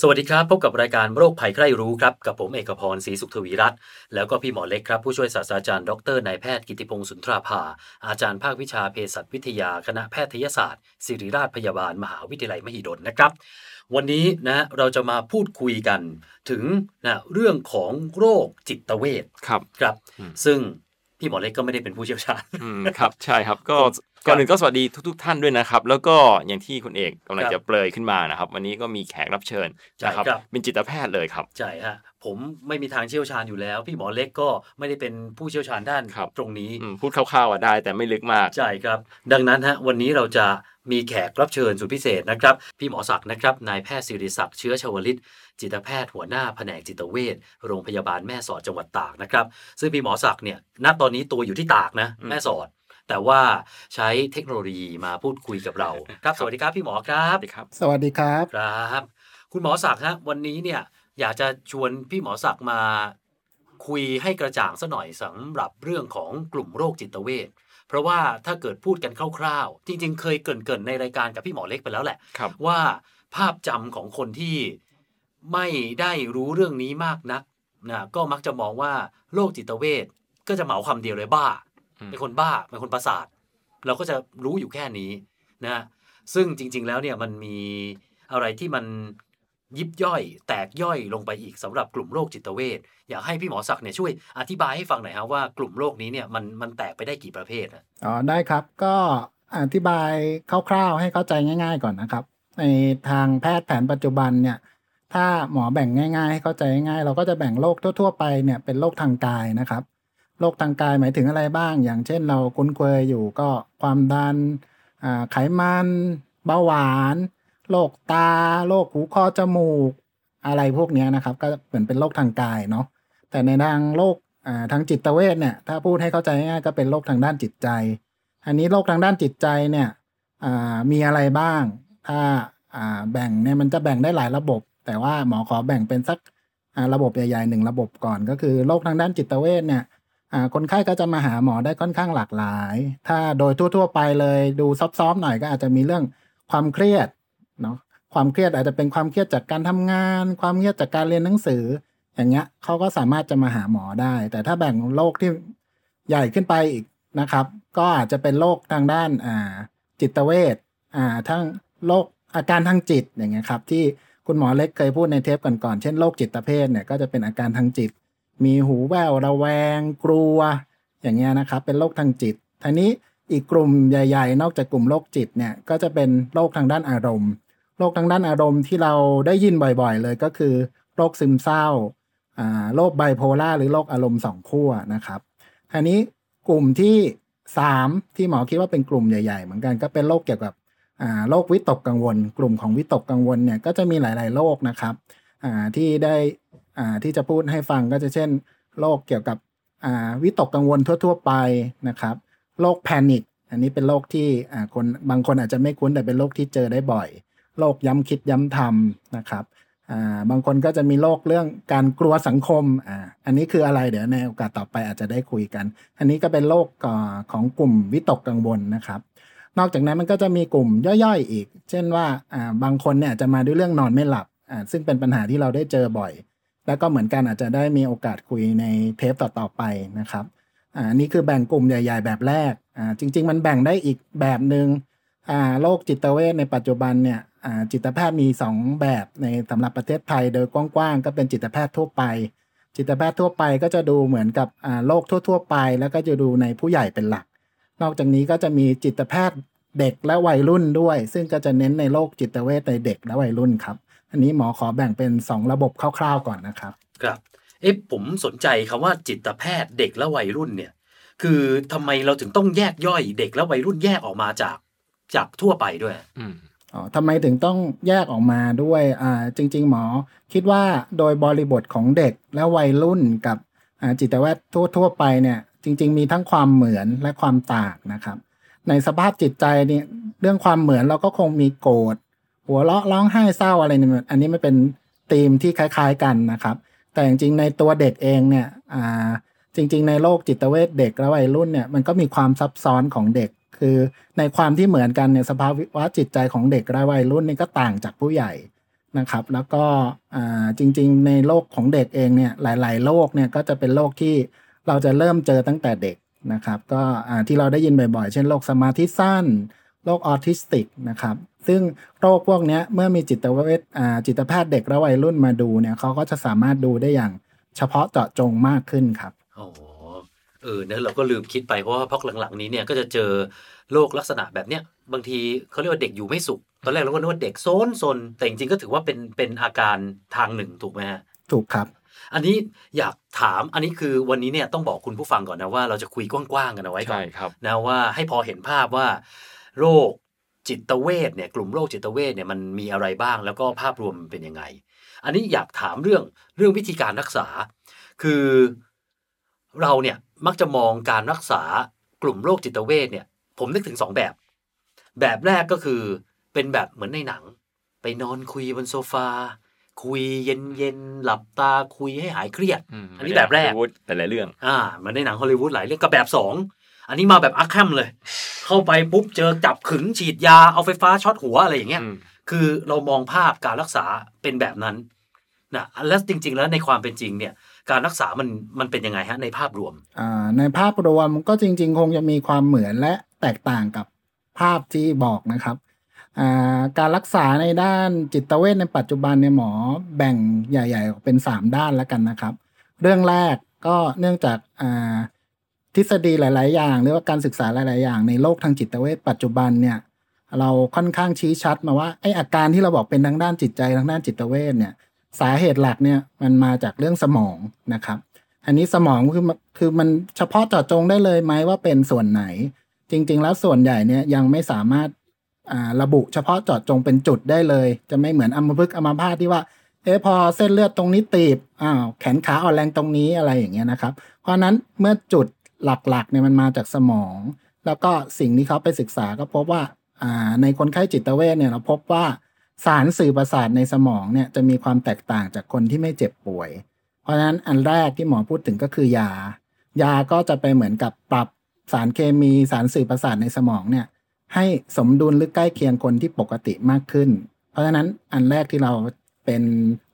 สวัสดีครับ พบกับรายการโรคภัยใครรู้ครับ กับผมเอกพรศรีสุขทวีรัตน์แล้วก็พี่หมอเล็กครับ ผู้ช่วยศาสตราจารย์ดรนายแพทย์กิติพงศ์สุนทราภา อาจารย์ภาควิชาเภสัชวิทยาคณะแพทยศาสตร์ ศิริราชพยาบาล มหาวิทยาลัยมหิดลนะครับ วันนี้นะเราจะมาพูดคุยกันถึงนะเรื่องของโรคจิตเวชครับครับอืมซึ่งพี่หมอเล็กก็ไม่ได้เป็นผู้เชี่ยวชาญอืมครับใช่ครับก็ครับ ก่อนหนึ่งก็สวัสดีทุก ๆ ท่านด้วยนะครับ แล้วก็อย่างที่คุณเอกกำลังครับจะเปลยขึ้นมานะครับ วันนี้ก็มีแขกรับเชิญใช่นะครับครับเป็นจิตแพทย์เลยครับใช่ฮะผมไม่มีทางเชี่ยวชาญอยู่แล้ว พี่หมอเล็กก็ไม่ได้เป็นผู้เชี่ยวชาญด้านครับตรงนี้อืมพูดคร่าวๆอะได้แต่ไม่ลึกมากใช่ครับ ดังนั้นฮะวันนี้เราจะมีแขกรับเชิญสุดพิเศษนะครับ พี่หมอศักดิ์นะครับนายแพทย์ศิริศักดิ์เชื้อชวลิต จิตแพทย์หัวหน้าแผนกจิตเวชโรงพยาบาลแม่สอดจังหวัดตากนะครับ ซึ่งพี่หมอศักดิ์เนี่ยณตอนนี้ตัวอยู่ที่ตากนะอืมแม่สอด แต่ว่าใช้เทคโนโลยีมาพูดคุยกับเรา ครับ สวัสดีครับพี่หมอครับสวัสดีครับ สวัสดีครับครับ คุณหมอศักดิ์ฮะวันนี้เนี่ยอยากจะชวนพี่หมอศักดิ์มาคุยให้กระจ่างซะหน่อยสำหรับเรื่องของกลุ่มโรคจิตเวชเพราะว่าถ้าเกิดพูดกันคร่าวๆ จริง ๆ เคยเกรินๆในรายการกับพี่หมอเล็กไปแล้วแหละครับว่าภาพจำของคนที่ไม่ได้รู้เรื่องนี้มากนักนะก็มักจะมองว่าโรคจิตเวชก็จะเหมาคำเดียวเลยบ้าอืม เป็นคนบ้าเป็นคนประสาท เราก็จะรู้อยู่แค่นี้นะซึ่งจริง ๆ แล้วเนี่ยมันมีอะไรที่มันยิบย่อย แตกย่อยลงไปอีกสำหรับกลุ่มโรคจิตเวชอยากให้พี่หมอศักดิ์เนี่ยช่วยอธิบายให้ฟังหน่อยครับว่ากลุ่มโรคนี้เนี่ยมันมันแตกไปได้กี่ประเภทอะอ๋อได้ครับก็อธิบายคร่าวๆ ให้เข้าใจง่าย ๆ ก่อนนะครับ ในทางแพทย์แผนปัจจุบันเนี่ยถ้าหมอแบ่งง่าย ๆ ให้เข้าใจง่ายๆเราก็จะแบ่งโรคทั่ว ๆ ไปเนี่ยเป็นโรคทางกายนะครับ โรคทางกายหมายถึงอะไรบ้าง อย่างเช่นเราคุ้นเคยอยู่ก็ความดันไขมันเบาหวานโรคตาโรคหูคอจมูก อะไรพวกนี้นะครับ ก็เหมือนเป็นโรคทางกายเนาะแต่ในทางโรคทางจิตเวชเนี่ยถ้าพูดให้เข้าใจง่ายก็เป็นโรคทางด้านจิตใจ อันนี้โรคทางด้านจิตใจเนี่ยมีอะไรบ้าง ถ้าแบ่งเนี่ยมันจะแบ่งได้หลายระบบ แต่ว่าหมอขอแบ่งเป็นสักระบบใหญ่ๆหนึ่งระบบก่อน ก็คือโรคทางด้านจิตเวชเนี่ย คนไข้ก็จะมาหาหมอได้ค่อนข้างหลากหลาย ถ้าโดยทั่ว ๆ ไปเลยดูซอฟๆหน่อยก็อาจจะมีเรื่องความเครียดเนาะความเครียดอาจจะเป็นความเครียดจากการทำงาน ความเครียดจากการเรียนหนังสือ อย่างเงี้ยเขาก็สามารถจะมาหาหมอได้ แต่ถ้าแบ่งโรคที่ใหญ่ขึ้นไปอีกนะครับ ก็อาจจะเป็นโรคทางด้านอ่าจิตเวชอ่าทั้งโรคอาการทางจิตอย่างเงี้ยครับที่คุณหมอเล็กเคยพูดในเทปก่อนๆเช่นโรคจิตเภทเนี่ยก็จะเป็นอาการทางจิต มีหูแว่วระแวง กลัว อย่างเงี้ยนะครับ เป็นโรคทางจิตทีนี้อีกกลุ่มใหญ่ ๆ นอกจากกลุ่มโรคจิตเนี่ยก็จะเป็นโรคทางด้านอารมณ์โรคทางด้านอารมณ์ที่เราได้ยินบ่อยๆ เลยก็คือโรคซึมเศร้าอ่าโรคไบโพล่าหรือโรคอารมณ์สองขั้วนะครับทีนี้กลุ่มที่สามที่หมอคิดว่าเป็นกลุ่มใหญ่ ๆ เหมือนกันก็เป็นโรคเกี่ยวกับอ่าโรควิตกกังวล กลุ่มของวิตกกังวลเนี่ยก็จะมีหลาย ๆ โรคนะครับอ่าที่ได้ อ่าที่จะพูดให้ฟังก็จะเช่นโรคเกี่ยวกับอ่าวิตกกังวลทั่ว ๆ ไปนะครับโรคแพนิคอันนี้เป็นโรคที่อ่าคนบางคนอาจจะไม่คุ้นแต่เป็นโรคที่เจอได้บ่อยโรคย้ำคิดย้ำทำนะครับอ่าบางคนก็จะมีโรคเรื่องการกลัวสังคมอ่าอันนี้คืออะไรเดี๋ยวในโอกาสต่อไปอาจจะได้คุยกัน อันนี้ก็เป็นโรคของกลุ่มวิตกกังวลนะครับ นอกจากนั้นมันก็จะมีกลุ่มย่อยๆอีก เช่นว่าอ่าบางคนเนี่ยจะมาด้วยเรื่องนอนไม่หลับอ่าซึ่งเป็นปัญหาที่เราได้เจอบ่อย แล้วก็เหมือนกันอาจจะได้มีโอกาสคุยในเทปต่อๆไปนะครับอ่านี่คือแบ่งกลุ่มใหญ่ ๆ แบบแรกอ่าจริง ๆ มันแบ่งได้อีกแบบหนึ่งอ่าโรคจิตเวชในปัจจุบันเนี่ยอ่าจิตแพทย์มี 2 แบบในสำหรับประเทศไทยโดยกว้างๆก็เป็นจิตแพทย์ทั่วไป จิตแพทย์ทั่วไปก็จะดูเหมือนกับอ่าโรคทั่ว ๆ ไป แล้วก็จะดูในผู้ใหญ่เป็นหลัก นอกจากนี้ก็จะมีจิตแพทย์เด็กและวัยรุ่นด้วย ซึ่งก็จะเน้นในโรคจิตเวชในเด็กและวัยรุ่นครับ อันนี้หมอขอแบ่งเป็น 2 ระบบคร่าวๆก่อนนะครับ ครับ เอ๊ะผมสนใจคำว่าจิตแพทย์เด็กและวัยรุ่นเนี่ย คือทำไมเราถึงต้องแยกย่อยเด็กและวัยรุ่นแยกออกมาจากจากทั่วไปด้วย อืมอ๋อทำไมถึงต้องแยกออกมาด้วยอ่าจริง ๆ หมอ คิดว่าโดยบริบทของเด็กและวัยรุ่นกับอ่าจิตแพทย์ทั่ว ๆ ไปเนี่ย จริง ๆ มีทั้งความเหมือนและความต่างนะครับ ในสภาพจิตใจเนี่ยเรื่องความเหมือนเราก็คงมีโกรธ หัวเราะร้องไห้เศร้าอะไรเนี่ยอันนี้ไม่เป็นธีมที่คล้าย ๆกันนะครับ แต่จริงๆในตัวเด็กเองเนี่ยอ่าจริง ๆ ในโลกจิตเวชเด็กและวัยรุ่นเนี่ยมันก็มีความซับซ้อนของเด็ก คือในความที่เหมือนกันเนี่ยสภาวะจิตใจของเด็กและวัยรุ่นนี่ก็ต่างจากผู้ใหญ่นะครับ แล้วก็อ่าจริง ๆ ในโลกของเด็กเองเนี่ยหลาย ๆ โลกเนี่ยก็จะเป็นโลกที่เราจะเริ่มเจอตั้งแต่เด็กนะครับ ก็อ่าที่เราได้ยินบ่อยๆ เช่นโรคสมาธิสั้นโรคออทิสติกนะครับ ซึ่งโรคพวกเนี้ยเมื่อมีจิตเวชอ่าจิตแพทย์เด็กและวัยรุ่นมาดูเนี่ยเขาก็จะสามารถดูได้อย่างเฉพาะเจาะจงมากขึ้นครับโอ้โหเออเนี่ยเราก็ลืมคิดไปเพราะว่าพักหลังๆนี้เนี่ยก็จะเจอโรคลักษณะแบบเนี้ยบางทีเขาเรียกว่าเด็กอยู่ไม่สุข ตอนแรกเราก็นึกว่าเด็กโซนซนแต่จริงๆก็ถือว่าเป็นเป็นอาการทางหนึ่งถูกไหมฮะถูกครับ อันนี้อยากถามอันนี้คือวันนี้เนี่ยต้องบอกคุณผู้ฟังก่อนนะว่าเราจะคุยกว้างๆกันเอาไว้ก่อใช่นครับนะว่าให้พอเห็นภาพว่า โรค จิตเวชเนี่ยกลุ่มโรคจิตเวชเนี่ยมันมีอะไรบ้างแล้วก็ภาพรวมเป็นยังไง อันนี้อยากถามเรื่องเรื่องวิธีการรักษา คือเราเนี่ยมักจะมองการรักษากลุ่มโรคจิตเวชเนี่ย ผมนึกถึงสองแบบ แบบแรกก็คือเป็นแบบเหมือนในหนัง ไปนอนคุยบนโซฟา คุยเย็นๆหลับตาคุยให้หายเครียดอืมอันนี้แบบแรกฮอลลีวูดแต่ละเรื่อง อ่าเหมือนในหนังฮอลลีวูดหลายเรื่องกับแบบสอง อันนี้มาแบบอัคแคมเลย เข้าไปปุ๊บเจอจับขึงฉีดยาเอาไฟฟ้าช็อตหัวอะไรอย่างเงี้ยอืมคือเรามองภาพการรักษาเป็นแบบนั้นนะแล้วจริง ๆ แล้วในความเป็นจริงเนี่ยการรักษามันมันเป็นยังไงฮะในภาพรวมอ่าในภาพรวมก็จริง ๆ คงจะมีความเหมือนและแตกต่างกับภาพที่บอกนะครับอ่าการรักษาในด้านจิตเวชในปัจจุบันเนี่ยหมอแบ่งใหญ่ ๆ ออกเป็น 3 ด้านแล้วกันนะครับ เรื่องแรกก็เนื่องจากอ่า ทฤษฎีหลาย ๆ อย่าง หรือว่าการศึกษาหลาย ๆ อย่างในโลกทางจิตเวชปัจจุบันเนี่ยเราค่อนข้างชี้ชัดมาว่าไออาการที่เราบอกเป็นทางด้านจิตใจทางด้านจิตเวชเนี่ยสาเหตุหลักเนี่ยมันมาจากเรื่องสมองนะครับ อันนี้สมองคือคือมันเฉพาะเจาะจงได้เลยไหมว่าเป็นส่วนไหน จริง ๆ แล้วส่วนใหญ่เนี่ยยังไม่สามารถระบุเฉพาะเจาะจงเป็นจุดได้เลย จะไม่เหมือนอัมพฤกษ์อัมพาตที่ว่าเอะพอเส้นเลือดตรงนี้ตีบอ้าวแขนขาอ่อนแรงตรงนี้อะไรอย่างเงี้ยนะครับ เพราะนั้นเมื่อจุด หลักๆเนี่ยมันมาจากสมอง แล้วก็สิ่งที่เขาไปศึกษาก็พบว่าอ่าในคนไข้จิตเวชเนี่ยเราพบว่าสารสื่อประสาทในสมองเนี่ยจะมีความแตกต่างจากคนที่ไม่เจ็บป่วย เพราะฉะนั้นอันแรกที่หมอพูดถึงก็คือยา ยาก็จะไปเหมือนกับปรับสารเคมีสารสื่อประสาทในสมองเนี่ยให้สมดุลหรือใกล้เคียงคนที่ปกติมากขึ้น เพราะฉะนั้นอันแรกที่เราเป็น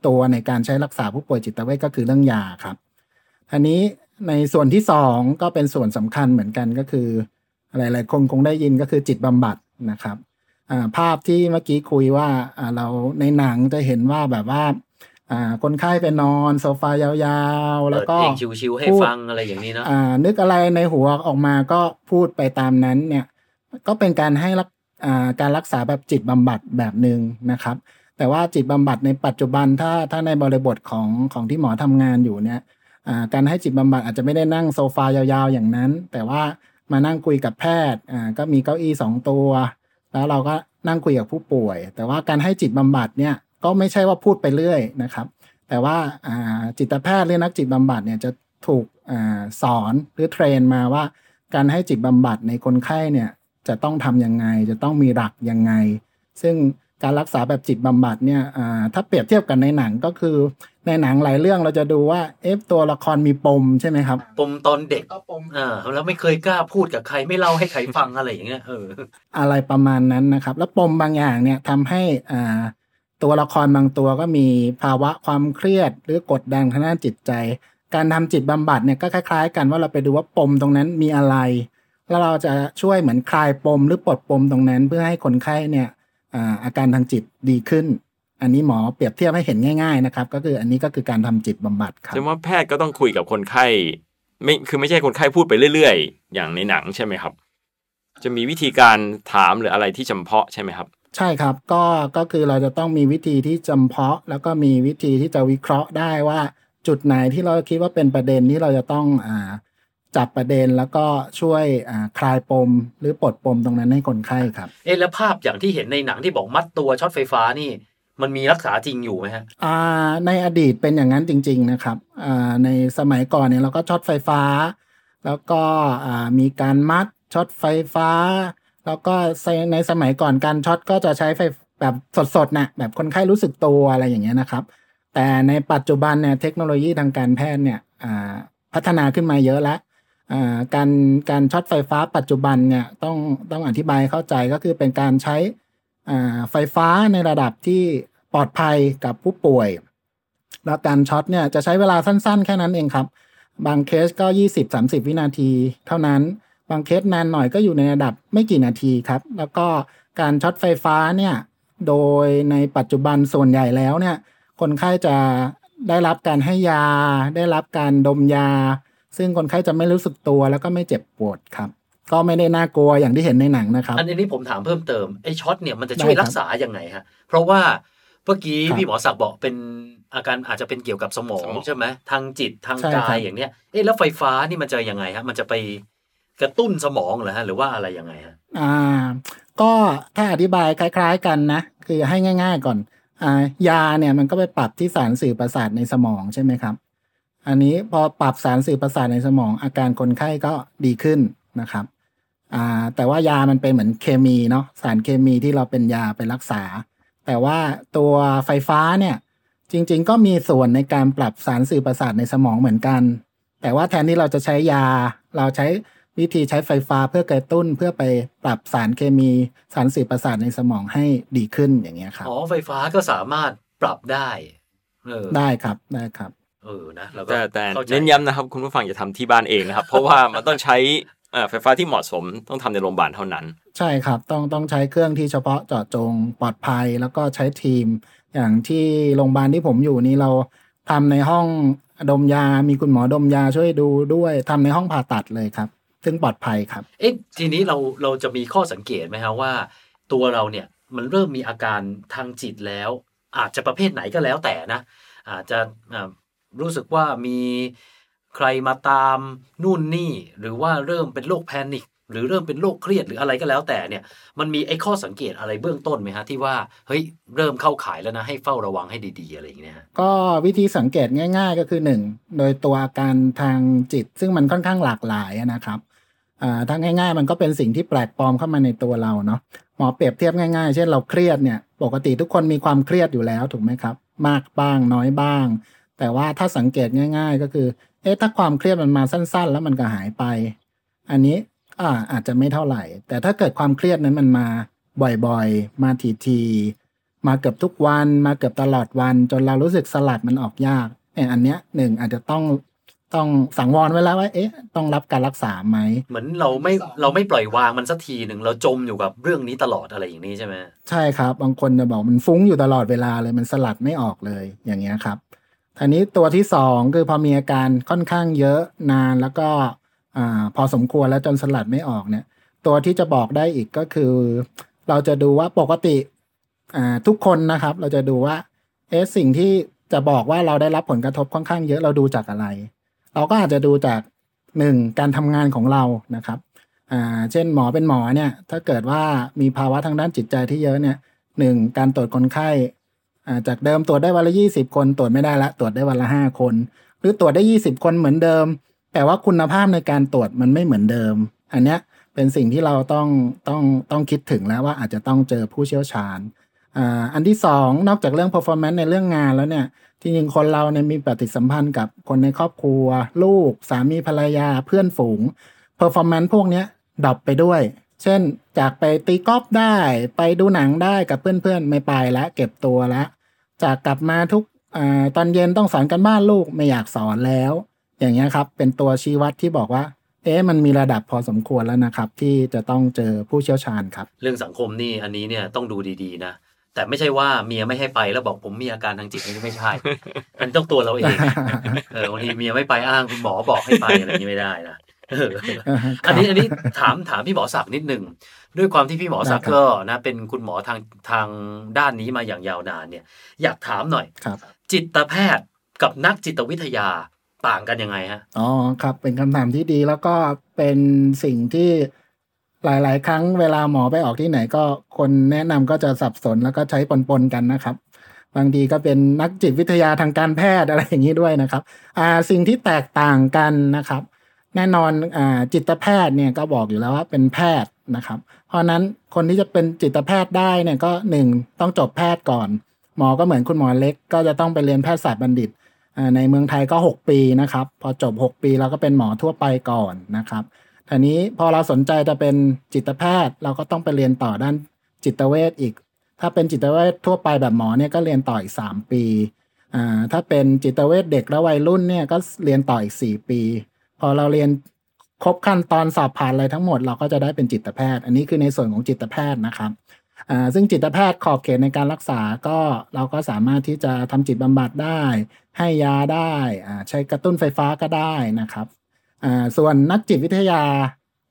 ตัวในการใช้รักษาผู้ป่วยจิตเวชก็คือเรื่องยาครับอันนี้ ในส่วนที่สองก็เป็นส่วนสำคัญเหมือนกันก็คือหลายๆคนคงได้ยินก็คือจิตบำบัดนะครับอ่าภาพที่เมื่อกี้คุยว่าอ่าเราในหนังจะเห็นว่าแบบว่าอ่าคนไข้ไปนอนโซฟายาวๆ แล้เปิวดก็เพลงชิวๆให้พูดฟังอะไรอย่างนี้เนาะอ่านึกอะไรในหัวออกมาก็พูดไปตามนั้นเนี่ยก็เป็นการให้รักอ่าการรักษาแบบจิตบำบัดแบบหนึ่งนะครับ แต่ว่าจิตบำบัดในปัจจุบันถ้าถ้าในบริบทของของที่หมอทำงานอยู่เนี่ยอ่า การให้จิตบำบัดอาจจะไม่ได้นั่งโซฟายาวๆอย่างนั้น แต่ว่ามานั่งคุยกับแพทย์ก็มีเก้าอี้สองตัว แล้วเราก็นั่งคุยกับผู้ป่วย แต่ว่าการให้จิตบำบัดเนี่ยก็ไม่ใช่ว่าพูดไปเรื่อยนะครับ แต่ว่าจิตแพทย์หรือนักจิตบำบัดเนี่ยจะถูกอสอนหรือเทรนมาว่า การให้จิตบำบัดในคนไข้เนี่ยจะต้องทำยังไง จะต้องมีหลักยังไง ซึ่งการรักษาแบบจิตบำบัดเนี่ยถ้าเปรียบเทียบกันในหนังก็คือ ในหนังหลายเรื่องเราจะดูว่า เอฟตัวละครมีปมใช่ไหมครับปมตอนเด็กก็ปมอ่าแล้วไม่เคยกล้าพูดกับใครไม่เล่าให้ใครฟังอะไรอย่างเงี้ยเอออะไรประมาณนั้นนะครับ แล้วปมบางอย่างเนี่ยทำให้อ่าตัวละครบางตัวก็มีภาวะความเครียด หรือกดดันทางด้านจิตใจ การทำจิตบำบัดเนี่ยก็คล้าย ๆ กันว่าเราไปดูว่าปมตรงนั้นมีอะไร แล้วเราจะช่วยเหมือนคลายปมหรือปลดปมตรงนั้น เพื่อให้คนไข้เนี่ยอ่าอาการทางจิตดีขึ้น อันนี้หมอเปรียบเทียบให้เห็นง่ายๆนะครับ ก็คืออันนี้ก็คือการทำจิตบำบัดครับแสดงว่าแพทย์ก็ต้องคุยกับคนไข้ไม่คือไม่ใช่คนไข้พูดไปเรื่อยๆ อย่างในหนังใช่ไหมครับ จะมีวิธีการถามหรืออะไรที่จำเพาะใช่ไหมครับ ใช่ครับก็ก็คือเราจะต้องมีวิธีที่จำเพาะ แล้วก็มีวิธีที่จะวิเคราะห์ได้ว่า จุดไหนที่เราคิดว่าเป็นประเด็นที่เราจะต้องอ่าจับประเด็นแล้วก็ช่วยอ่าคลายปม หรือปลดปมตรงนั้นให้คนไข้ครับ เอ๊ะแล้วภาพอย่างที่เห็นในหนังที่บอกมัดตัวช็อตไฟฟ้านี่ มันมีรักษาจริงอยู่ไหมฮะอ่าในอดีตเป็นอย่างนั้นจริง ๆ นะครับอ่าในสมัยก่อนเนี่ยเราก็ช็อตไฟฟ้า แล้วก็อ่ามีการมัดช็อตไฟฟ้า แล้วก็ในสมัยก่อนการช็อตก็จะใช้ไฟแบบสดๆนะแบบคนไข้รู้สึกตัวอะไรอย่างเงี้ยนะครับ แต่ในปัจจุบันเนี่ยเทคโนโลยีทางการแพทย์เนี่ยพัฒนาขึ้นมาเยอะแล้วการการช็อตไฟฟ้าปัจจุบันเนี่ยต้องต้องอธิบายเข้าใจก็คือเป็นการใช้ ไฟฟ้าในระดับที่ปลอดภัยกับผู้ป่วย แล้วการช็อตเนี่ยจะใช้เวลาสั้นๆ แค่นั้นเองครับ บางเคสก็ 20-30 วินาที เท่านั้นบางเคสนานหน่อยก็อยู่ในระดับไม่กี่นาทีครับ แล้วก็การช็อตไฟฟ้าเนี่ยโดยในปัจจุบันส่วนใหญ่แล้วเนี่ยคนไข้จะได้รับการให้ยา ได้รับการดมยา ซึ่งคนไข้จะไม่รู้สึกตัวแล้วก็ไม่เจ็บปวดครับ ก็ไม่ได้น่ากลัวอย่างที่เห็นในหนังนะครับ อันนี้ผมถามเพิ่มเติมไอ้ช็อตเนี่ยมันจะช่วยรักษายังไงฮะ เพราะว่าเมื่อกี้พี่หมอศักดิ์บอกเป็นอาการอาจจะเป็นเกี่ยวกับสมองใช่ไหมทางจิตทางกายอย่างเนี้ยเอ๊ะแล้วไฟฟ้านี่มันจะยังไงฮะ มันจะไปกระตุ้นสมองเหรอฮะหรือว่าอะไรยังไงฮะอ่า ก็ถ้าอธิบายคล้าย ๆ กันนะคือให้ง่าย ๆ ก่อนอ่ายาเนี่ยมันก็ไปปรับที่สารสื่อประสาทในสมองใช่ไหมครับ อันนี้พอปรับสารสื่อประสาทในสมอง อาการคนไข้ก็ดีขึ้นนะครับ อ่า แต่ว่ายามันเป็นเหมือนเคมีเนาะสารเคมีที่เราเป็นยาไปรักษา แต่ว่าตัวไฟฟ้าเนี่ย จริง ๆ ก็มีส่วนในการปรับสารสื่อประสาทในสมองเหมือนกัน แต่ว่าแทนที่เราจะใช้ยา เราใช้วิธีใช้ไฟฟ้าเพื่อกระตุ้นเพื่อไปปรับสารเคมีสารสื่อประสาทในสมองให้ดีขึ้นอย่างเงี้ยครับอ๋อไฟฟ้าก็สามารถปรับได้เออได้ครับได้ครับเออนะแล้วก็แต่แต่เน้นย้ำนะครับ คุณผู้ฟังอย่าทำที่บ้านเองนะครับ เพราะว่ามันต้องใช้ ไฟฟ้าที่เหมาะสมต้องทำในโรงพยาบาลเท่านั้น ใช่ครับ ต้องต้องใช้เครื่องที่เฉพาะเจาะจงปลอดภัยแล้วก็ใช้ทีม อย่างที่โรงพยาบาลที่ผมอยู่นี้เราทำในห้องดมยา มีคุณหมอดมยาช่วยดูด้วยทำในห้องผ่าตัดเลยครับ ซึ่งปลอดภัยครับ เอ๊ะทีนี้เราเราจะมีข้อสังเกตไหมครับว่า ตัวเราเนี่ยมันเริ่มมีอาการทางจิตแล้ว อาจจะประเภทไหนก็แล้วแต่นะ อาจจะรู้สึกว่ามี ใครมาตามนู่นนี่ หรือว่าเริ่มเป็นโรคแพนิคหรือเริ่มเป็นโรคเครียดหรืออะไรก็แล้วแต่เนี่ย มันมีไอ้ข้อสังเกตอะไรเบื้องต้นไหมฮะที่ว่าเฮ้ยเริ่มเข้าขายแล้วนะให้เฝ้าระวังให้ดีๆอะไรอย่างเงี้ยก็วิธีสังเกตง่าย ๆ ก็คือหนึ่งโดยตัวอาการทางจิต ซึ่งมันค่อนข้างหลากหลายนะครับอ่าทางง่ายๆ มันก็เป็นสิ่งที่แปลกปลอมเข้ามาในตัวเราเนาะหมอเปรียบเทียบง่ายๆ เช่นเราเครียดเนี่ย ปกติทุกคนมีความเครียดอยู่แล้วถูกไหมครับ มากบ้างน้อยบ้าง แต่ว่าถ้าสังเกตง่าย ๆ ก็คือ เอ๊ะถ้าความเครียดมันมาสั้น ๆ แล้วมันก็หายไป อันนี้อ่าอาจจะไม่เท่าไหร่ แต่ถ้าเกิดความเครียดนั้นมันมาบ่อยๆ มาทีๆมาเกือบทุกวันมาเกือบตลอดวัน จนเรารู้สึกสลัดมันออกยากเอออันเนี้ยหนึ่งอาจจะต้องต้องสังวรไว้แล้วว่าเอ๊ะต้องรับการรักษาไหมเหมือนเราไม่เราไม่ปล่อยวางมันสักทีหนึ่งเราจมอยู่กับเรื่องนี้ตลอดอะไรอย่างนี้ใช่ไหมใช่ครับ บางคนจะบอกมันฟุ้งอยู่ตลอดเวลาเลยมันสลัดไม่ออกเลยอย่างเงี้ยครับ ทีนี้ตัวที่สองคือพอมีอาการค่อนข้างเยอะนานแล้วก็อพอสมควรแล้วจนสลัดไม่ออกเนี่ย ตัวที่จะบอกได้อีกก็คือ เราจะดูว่าปกติทุกคนนะครับ เราจะดูว่าเอสิ่งที่จะบอกว่าเราได้รับผลกระทบค่อนข้างเยอะเราดูจากอะไร เราก็อาจจะดูจากหนึ่งการทำงานของเรานะครับเช่นหมอเป็นหมอเนี่ย ถ้าเกิดว่ามีภาวะทางด้านจิตใจที่เยอะเนี่ยหนึ่งการตรวจคนไข้ จากเดิมตรวจได้วันละยี่สิบคนตรวจไม่ได้ละตรวจได้วันละห้าคน หรือตรวจได้ยี่สิบคนเหมือนเดิม แต่ว่าคุณภาพในการตรวจมันไม่เหมือนเดิม อันเนี้ยเป็นสิ่งที่เราต้องต้องต้องคิดถึงแล้วว่าอาจจะต้องเจอผู้เชี่ยวชาญอันที่สองนอกจากเรื่อง performance ในเรื่องงานแล้วเนี่ยจริงๆคนเราเนี่ยมีปฏิสัมพันธ์กับคนในครอบครัว ลูก สามีภรรยาเพื่อนฝูง performance พวกเนี้ยดับไปด้วย เช่นจากไปตีกอล์ฟได้ไปดูหนังได้กับเพื่อนๆ ไม่ไปแล้วเก็บตัวแล้ว จากกลับมาทุกอตอนเย็นต้องสอนกันบ้านลูกไม่อยากสอนแล้ว อย่างเงี้ยครับ เป็นตัวชี้วัดที่บอกว่า เอ๊ะมันมีระดับพอสมควรแล้วนะครับ ที่จะต้องเจอผู้เชี่ยวชาญครับ เรื่องสังคมนี่อันนี้เนี่ยต้องดูดีๆนะแต่ไม่ใช่ว่าเมียไม่ให้ไปแล้วบอกผมมีอาการทางจิตนี่ไม่ใช่มันต้องตัวเราเองเออบางทีเมียไม่ไปอ้างคุณหมอบอกให้ไปอะไรนี้ไม่ได้นะ อันนี้อันนี้ถามถามพี่หมอศักดิ์นิดหนึ่งด้วยความที่พี่หมอศักดิ์ก็นะเป็นคุณหมอทางทางด้านนี้มาอย่างยาวนานเนี่ย อยากถามหน่อยครับจิตแพทย์กับนักจิตวิทยาต่างกันยังไงฮะอ๋อครับ เป็นคำถามที่ดีแล้วก็เป็นสิ่งที่หลาย ๆ ครั้งเวลาหมอไปออกที่ไหนก็คนแนะนำก็จะสับสนแล้วก็ใช้ปนๆกันนะครับบางทีก็เป็นนักจิตวิทยาทางการแพทย์อะไรอย่างนี้ด้วยนะครับอ่าสิ่งที่แตกต่างกันนะครับ แน่นอนอ่าจิตแพทย์เนี่ยก็บอกอยู่แล้วว่าเป็นแพทย์นะครับ เพราะนั้นคนที่จะเป็นจิตแพทย์ได้เนี่ยก็หนึ่งต้องจบแพทย์ก่อน หมอก็เหมือนคุณหมอเล็ก ก็จะต้องไปเรียนแพทยศาสตร์บัณฑิตในเมืองไทยก็ 6 ปีนะครับ พอจบ 6 ปีเราก็เป็นหมอทั่วไปก่อนนะครับทีนี้พอเราสนใจจะเป็นจิตแพทย์ เราก็ต้องไปเรียนต่อด้านจิตเวชอีก ถ้าเป็นจิตเวชทั่วไปแบบหมอเนี่ยก็เรียนต่ออีก 3 ปี ถ้าเป็นจิตเวชเด็กและวัยรุ่นเนี่ยก็เรียนต่ออีก 4 ปี พอเราเรียนครบขั้นตอนสอบผ่านอะไรทั้งหมด เราก็จะได้เป็นจิตแพทย์ อันนี้คือในส่วนของจิตแพทย์นะครับอ่าซึ่งจิตแพทย์ขอบเขตในการรักษาก็เราก็สามารถที่จะทำจิตบำบัดได้ ให้ยาได้อ่าใช้กระตุ้นไฟฟ้าก็ได้นะครับอ่าส่วนนักจิตวิทยา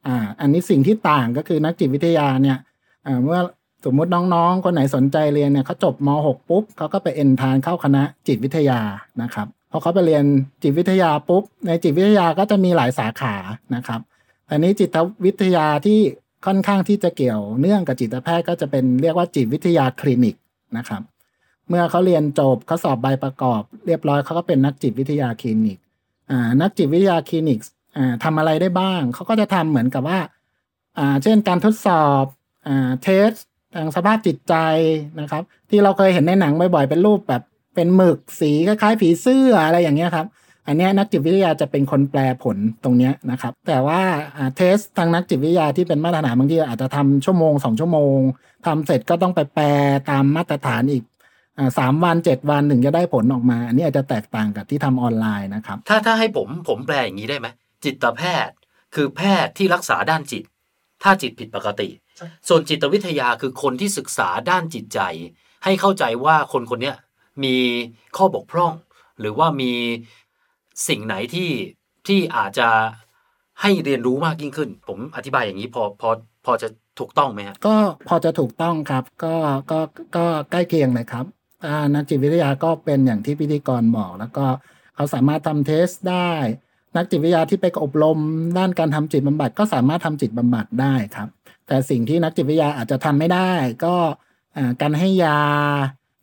อ่าอันนี้สิ่งที่ต่างก็คือนักจิตวิทยาเนี่ยอ่าเมื่อสมมุติน้องๆ คนไหนสนใจเรียนเนี่ยเขาจบม .6 ปุ๊บเขาก็ไปเอ็นทานเข้าคณะจิตวิทยานะครับ พอเขาไปเรียนจิตวิทยาปุ๊บ ในจิตวิทยาก็จะมีหลายสาขานะครับอันนี้จิตวิทยาที่ค่อนข้างที่จะเกี่ยวเนื่องกับจิตแพทย์ก็จะเป็นเรียกว่าจิตวิทยาคลินิกนะครับ เมื่อเขาเรียนจบเขาสอบใบประกอบ เรียบร้อยเขาก็เป็นนักจิตวิทยาคลินิกอ่านักจิตวิทยาคลินิกอ่าทำอะไรได้บ้าง เขาก็จะทำเหมือนกับว่าอ่าเช่นการทดสอบอ่าเทสทางสภาพจิตใจนะครับ ที่เราเคยเห็นในหนังบ่อยๆเป็นรูปแบบ เป็นหมึกสีคล้ายๆผีเสื้ออะไรอย่างเงี้ยครับอันนี้นักจิตวิทยาจะเป็นคนแปลผลตรงนี้นะครับ แต่ว่าเทสทางนักจิตวิทยาที่เป็นมาตรฐานบางทีอาจจะทำชั่วโมงสองชั่วโมงทำเสร็จก็ต้องไปแปลตามมาตรฐานอีกสามวันเจ็ดวันถึงจะได้ผลออกมา อันนี้อาจจะแตกต่างกับที่ทำออนไลน์นะครับ ถ้าถ้าให้ผมผมแปลอย่างนี้ได้ไหมจิตแพทย์ คือแพทย์ที่รักษาด้านจิต ถ้าจิตผิดปกติ ส่วนจิตวิทยาคือคนที่ศึกษาด้านจิตใจ ให้เข้าใจว่าคนคนนี้ มีข้อบกพร่อง หรือว่ามีสิ่งไหนที่ที่อาจจะให้เรียนรู้มากยิ่งขึ้น ผมอธิบายอย่างนี้พอพอพอจะถูกต้องไหมฮะก็พอจะถูกต้องครับ ก็ก็ก็ใกล้เคียงเลยครับนักจิตวิทยาก็เป็นอย่างที่พิธีกรบอกแล้วก็เขาสามารถทำเทสได้ นักจิตวิทยาที่ไปอบรม ด้านการทำจิตบำบัดก็สามารถทำจิตบำบัดได้ครับ แต่สิ่งที่นักจิตวิทยาอาจจะทำไม่ได้ ก็การให้ยา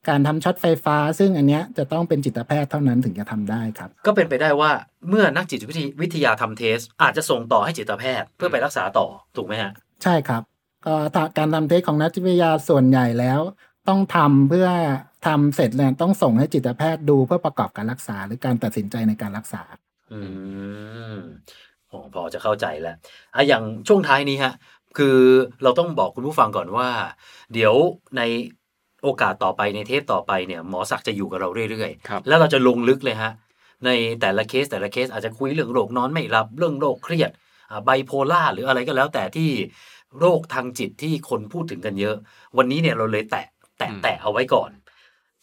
การทำช็อตไฟฟ้า ซึ่งอันเนี้ยจะต้องเป็นจิตแพทย์เท่านั้นถึงจะทำได้ครับ ก็เป็นไปได้ว่าเมื่อนักจิตวิทยาทำเทส อาจจะส่งต่อให้จิตแพทย์เพื่อไปรักษาต่อถูกไหมฮะใช่ครับก็การทำเทสของนักจิตวิทยาส่วนใหญ่แล้ว ต้องทำเพื่อทำเสร็จแล้วต้องส่งให้จิตแพทย์ดูเพื่อประกอบการรักษา หรือการตัดสินใจในการรักษา อืมพอจะเข้าใจแล้วอะอย่างช่วงท้ายนี้ฮะ คือเราต้องบอกคุณผู้ฟังก่อนว่า เดี๋ยวใน โอกาสต่อไปในเทปต่อไปเนี่ยหมอศักจะอยู่กับเราเรื่อยๆ แล้วเราจะลงลึกเลยฮะ ในแต่ละเคสแต่ละเคสอาจจะคุยเรื่องโรคนอนไม่หลับเรื่องโรคเครียดไบโพล่าหรืออะไรก็แล้วแต่ที่โรคทางจิตที่คนพูดถึงกันเยอะ วันนี้เนี่ยเราเลยแตะแตะแตะเอาไว้ก่อน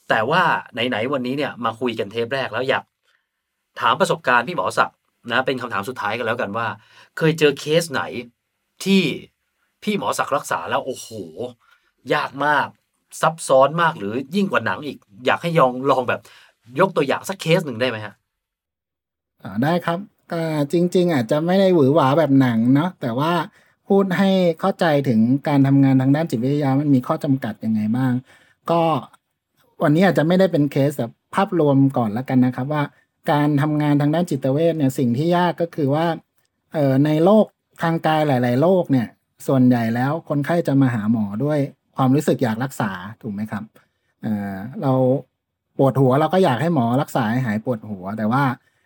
แต่ว่าไหนๆวันนี้เนี่ยมาคุยกันเทปแรกแล้วอยากถามประสบการณ์พี่หมอศักนะเป็นคำถามสุดท้ายกันแล้วกันว่า เคยเจอเคสไหนที่พี่หมอศักรักษาแล้วโอ้โห ยากมาก ซับซ้อนมากหรือยิ่งกว่าหนังอีก อยากให้ยองลองแบบ ยกตัวอย่างสักเคสหนึ่งได้ไหมฮะได้ครับจริง ๆ อาจจะไม่ได้หวือหวาแบบหนังเนาะแต่ว่าพูดให้เข้าใจถึงการทำงานทางด้านจิตวิทยามันมีข้อจำกัดยังไงบ้าง ก็วันนี้อาจจะไม่ได้เป็นเคสแบบภาพรวมก่อนแล้วกันนะครับ ว่าการทำงานทางด้านจิตเวชเนี่ยสิ่งที่ยากก็คือว่าเออในโลกทางกายหลาย ๆโรคเนี่ย ส่วนใหญ่แล้วคนไข้จะมาหาหมอด้วย ความรู้สึกอยากรักษาถูกไหมครับเออเราปวดหัวเราก็อยากให้หมอรักษาให้หายปวดหัว แต่ว่า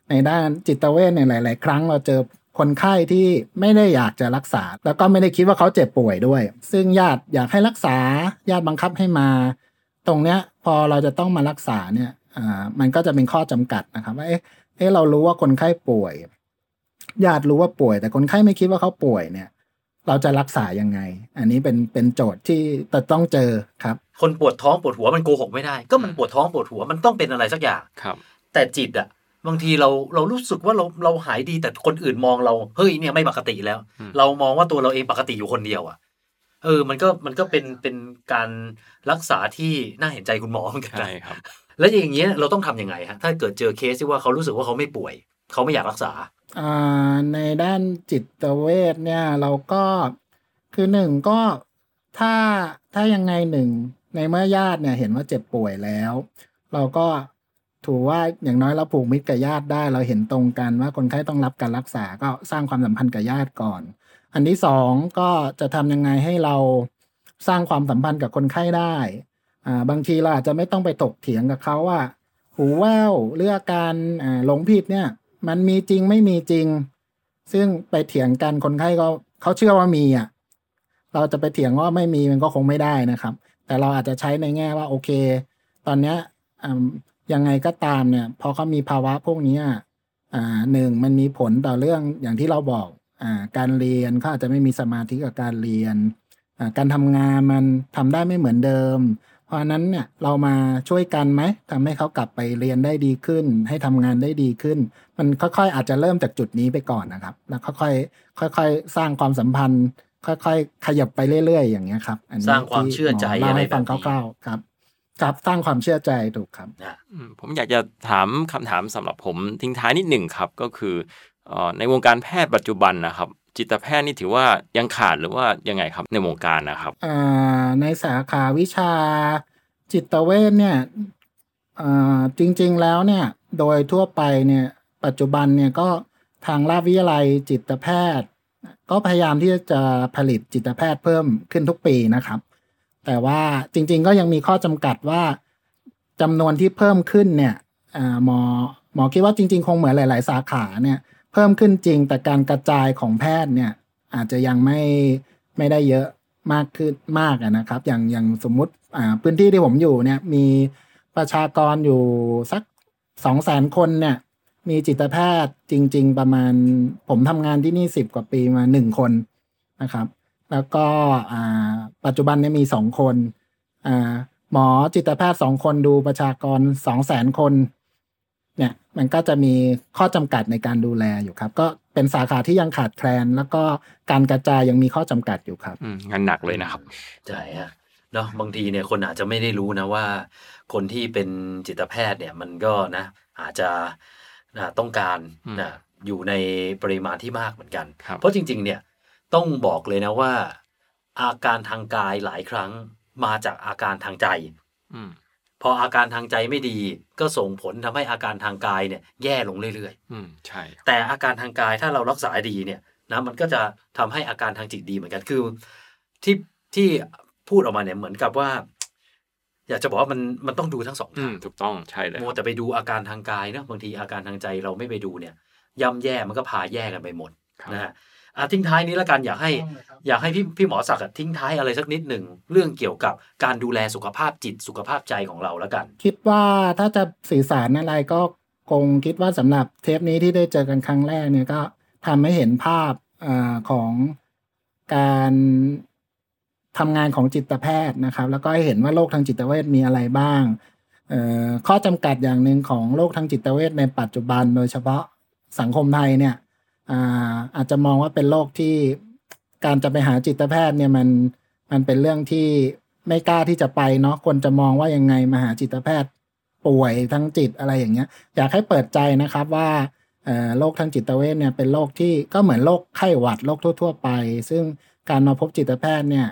ในด้านจิตเวชเนี่ยหลาย ๆ ครั้งเราเจอคนไข้ที่ไม่ได้อยากจะรักษา แล้วก็ไม่ได้คิดว่าเขาเจ็บป่วยด้วย ซึ่งญาติอยากให้รักษาญาติบังคับให้มา ตรงเนี้ยพอเราจะต้องมารักษาเนี่ยอ่ามันก็จะเป็นข้อจำกัดนะครับว่าเอ๊ะเรารู้ว่าคนไข้ป่วย ญาติรู้ว่าป่วย แต่คนไข้ไม่คิดว่าเขาป่วยเนี่ย เราจะรักษายังไง อันนี้เป็นเป็นโจทย์ที่จะต้องเจอครับ คนปวดท้องปวดหัวมันโกหกไม่ได้ ก็มันปวดท้องปวดหัวมันต้องเป็นอะไรสักอย่างครับ แต่จิตอะบางทีเราเรารู้สึกว่าเราเราหายดีแต่คนอื่นมองเราเฮ้ยเนี่ยไม่ปกติแล้ว เรามองว่าตัวเราเองปกติอยู่คนเดียวอะเออ มันก็มันก็เป็นเป็นการรักษาที่น่าเห็นใจคุณหมอเหมือนกันใช่ครับ แล้วอย่างเงี้ยเราต้องทํำยังไงฮะถ้าเกิดเจอเคสที่ว่าเขารู้สึกว่าเขาไม่ป่วย เขาไม่อยากรักษาอ่าในด้านจิตเวชเนี่ย เราก็คือหนึ่งก็ถ้าถ้ายังไงหนึ่ง ในเมื่อญาติเนี่ยเห็นว่าเจ็บป่วยแล้ว เราก็ถือว่าอย่างน้อยเราผูกมิตรกับญาติได้ เราเห็นตรงกันว่าคนไข้ต้องรับการรักษาก็สร้างความสัมพันธ์กับญาติก่อน อันที่สองก็จะทำยังไงให้เราสร้างความสัมพันธ์กับคนไข้ได้อ่าบางทีเราอาจจะไม่ต้องไปถกเถียงกับเขาว่า หูแว่วเรื่องการอ่าหลงผิดเนี่ย มันมีจริงไม่มีจริง ซึ่งไปเถียงกันคนไข้ก็เขาเชื่อว่ามีอะเราจะไปเถียงว่าไม่มีมันก็คงไม่ได้นะครับ แต่เราอาจจะใช้ในแง่ว่าโอเค ตอนเนี้ยยังไงก็ตามเนี่ยพอเขามีภาวะพวกนี้อ่าหนึ่งมันมีผลต่อเรื่องอย่างที่เราบอกอ่าการเรียนเขาอาจจะไม่มีสมาธิกับการเรียนการทำงานมันทำได้ไม่เหมือนเดิม เพราะฉะนั้นเนี่ยเรามาช่วยกันไหมทำให้เขากลับไปเรียนได้ดีขึ้น ให้ทำงานได้ดีขึ้น มันค่อยๆอาจจะเริ่มจากจุดนี้ไปก่อนนะครับ แล้วค่อยๆค่อยๆสร้างความสัมพันธ์ ค่อยๆ ขยับไปเรื่อย ๆ อย่างเงี้ยครับอันนี้สร้างความที่เชื่อใจหมอเล่าอะไรให้ฟังแบบนี้คร่าวๆครับครับสร้างความเชื่อใจถูกครับนะอืมผมอยากจะถามคำถามสำหรับผมทิ้งท้ายนิดหนึ่งครับก็คือเอ่อในวงการแพทย์ปัจจุบันนะครับ จิตแพทย์นี่ถือว่ายังขาดหรือว่ายังไงครับในวงการนะครับในสาขาวิชาจิตเวชเนี่ยจริงๆแล้วเนี่ยโดยทั่วไปเนี่ยปัจจุบันเนี่ยก็ทางราชวิทยาลัยจิตแพทย์ ก็พยายามที่จะผลิตจิตแพทย์เพิ่มขึ้นทุกปีนะครับ แต่ว่าจริงๆก็ยังมีข้อจำกัดว่าจำนวนที่เพิ่มขึ้นเนี่ยหมอหมอคิดว่าจริง ๆ คงเหมือนหลาย ๆ สาขาเนี่ย เพิ่มขึ้นจริง แต่การกระจายของแพทย์เนี่ย อาจจะยังไม่ไม่ได้เยอะมากขึ้นมากนะครับ อย่างอย่างสมมุติอ่าพื้นที่ที่ผมอยู่เนี่ย มีประชากรอยู่สักสองแสนคนเนี่ย มีจิตแพทย์จริง ๆ ประมาณผมทำงานที่นี่สิบกว่าปีมาหนึ่งคนนะครับ แล้วก็อ่าปัจจุบันเนี่ยมีสองคนอ่าหมอจิตแพทย์สองคนดูประชากรสองแสนคน เนี่ยมันก็จะมีข้อจำกัดในการดูแลอยู่ครับ ก็เป็นสาขาที่ยังขาดแคลน แล้วก็การกระจายยังมีข้อจำกัดอยู่ครับอืมงานหนักเลยนะครับใช่ฮะเนาะบางทีเนี่ยคนอาจจะไม่ได้รู้นะว่า คนที่เป็นจิตแพทย์เนี่ยมันก็นะ อาจจะนะต้องการอืมนะอยู่ในปริมาณที่มากเหมือนกันครับเพราะจริง ๆ เนี่ยต้องบอกเลยนะว่า อาการทางกายหลายครั้งมาจากอาการทางใจ อืมพออาการทางใจไม่ดี ก็ส่งผลทำให้อาการทางกายเนี่ยแย่ลงเรื่อยๆ อืมใช่ครับแต่อาการทางกายถ้าเรารักษาดีเนี่ยนะมันก็จะทำให้อาการทางจิตดีเหมือนกันคือ ที่ที่พูดออกมาเนี่ยเหมือนกับว่า อยากจะบอกว่ามันมันต้องดูทั้งสองอืทามงถูกต้องใช่เลยมัวครับแต่ไปดูอาการทางกายเนอะบางทีอาการทางใจเราไม่ไปดูเนี่ยย่ำแย่มันก็พาแย่กันไปหมดครับนะฮะ อะทิ้งท้ายนี้แล้วกันอยากให้ อยากให้พี่พี่หมอศักดิ์อะทิ้งท้ายอะไรสักนิดหนึ่งเรื่องเกี่ยวกับการดูแลสุขภาพจิตสุขภาพใจของเราแล้วกัน คิดว่าถ้าจะสื่อสารอะไรก็คงคิดว่าสำหรับเทปนี้ที่ได้เจอกันครั้งแรกเนี่ยก็ทำให้เห็นภาพอาของการทำงานของจิตแพทย์นะครับ แล้วก็ให้เห็นว่าโรคทางจิตเวชมีอะไรบ้างเอ่อข้อจำกัดอย่างหนึ่งของโรคทางจิตเวชในปัจจุบันโดยเฉพาะสังคมไทยเนี่ย อ่าอาจจะมองว่าเป็นโรคที่การจะไปหาจิตแพทย์เนี่ยมันมันเป็นเรื่องที่ไม่กล้าที่จะไปเนาะคนจะมองว่ายังไงมาหาจิตแพทย์ป่วยทั้งจิตอะไรอย่างเงี้ย อยากให้เปิดใจนะครับว่าโรคทางจิตเวชเนี่ยเป็นโรคที่ก็เหมือนโรคไข้หวัดโรคทั่ว ๆ ไป ซึ่งการมาพบจิตแพทย์เนี่ย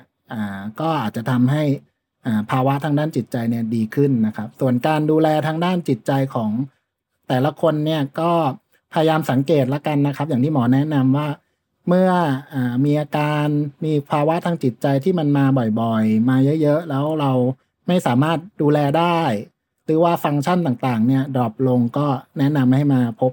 ก็อาจจะทำให้ภาวะทางด้านจิตใจเนี่ยดีขึ้นนะครับ ส่วนการดูแลทางด้านจิตใจของแต่ละคนเนี่ยก็ พยายามสังเกตละกันนะครับ อย่างที่หมอแนะนำว่า เมื่ออมีอาการมีภาวะทางจิตใจที่มันมาบ่อยๆ มาเยอะๆ แล้วเราไม่สามารถดูแลได้ หรือว่าฟังก์ชันต่างๆ เนี่ยดรอปลงก็แนะนำให้มาพบ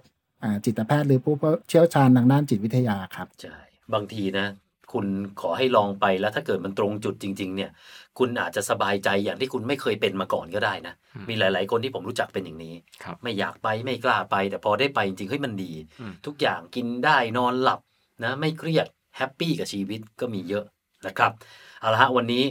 าจิตแพทย์หรือผู้เชี่ยวชาญทางด้านจิตวิทยาครับใช่บางทีนะ คุณขอให้ลองไปแล้วถ้าเกิดมันตรงจุดจริง ๆ เนี่ย คุณอาจจะสบายใจอย่างที่คุณไม่เคยเป็นมาก่อนก็ได้นะอืมมีหลาย ๆ คนที่ผมรู้จักเป็นอย่างนี้ครับไม่อยากไปไม่กล้าไป แต่พอได้ไปจริงๆเฮ้ยมันดีอืมทุกอย่างกินได้นอนหลับนะไม่เครียดแฮปปี้กับชีวิตก็มีเยอะนะครับเอาละฮะวันนี้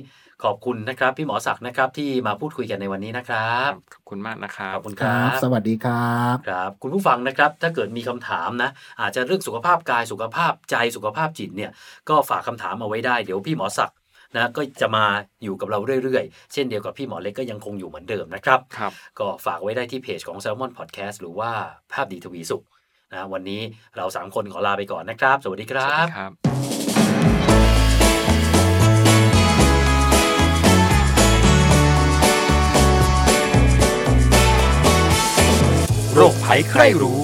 ขอบคุณนะครับพี่หมอศักดิ์นะครับที่มาพูดคุยกันในวันนี้นะครับขอบคุณมากนะครับขอบคุณคครัรับบสวัสดีครับครับคุณผู้ฟังนะครับ ถ้าเกิดมีคำถามนะ อาจจะเรื่องสุขภาพกายสุขภาพใจสุขภาพจิตเนี่ยก็ฝากคำถามเอาไว้ได้เดี๋ยวพี่หมอศักดิ์ นะก็จะมาอยู่กับเราเรื่อยๆ เช่นเดียวกับพี่หมอเล็กก็ยังคงอยู่เหมือนเดิมนะครับครับก็ฝากไว้ได้ที่เพจของ Salmon Podcast หรือว่าภาพดีทวีสุขนะวันนี้เราสามคนขอลาไปก่อนนะครับ สวัสดีคสรัวัสบดีครับโรคภัยใครรู้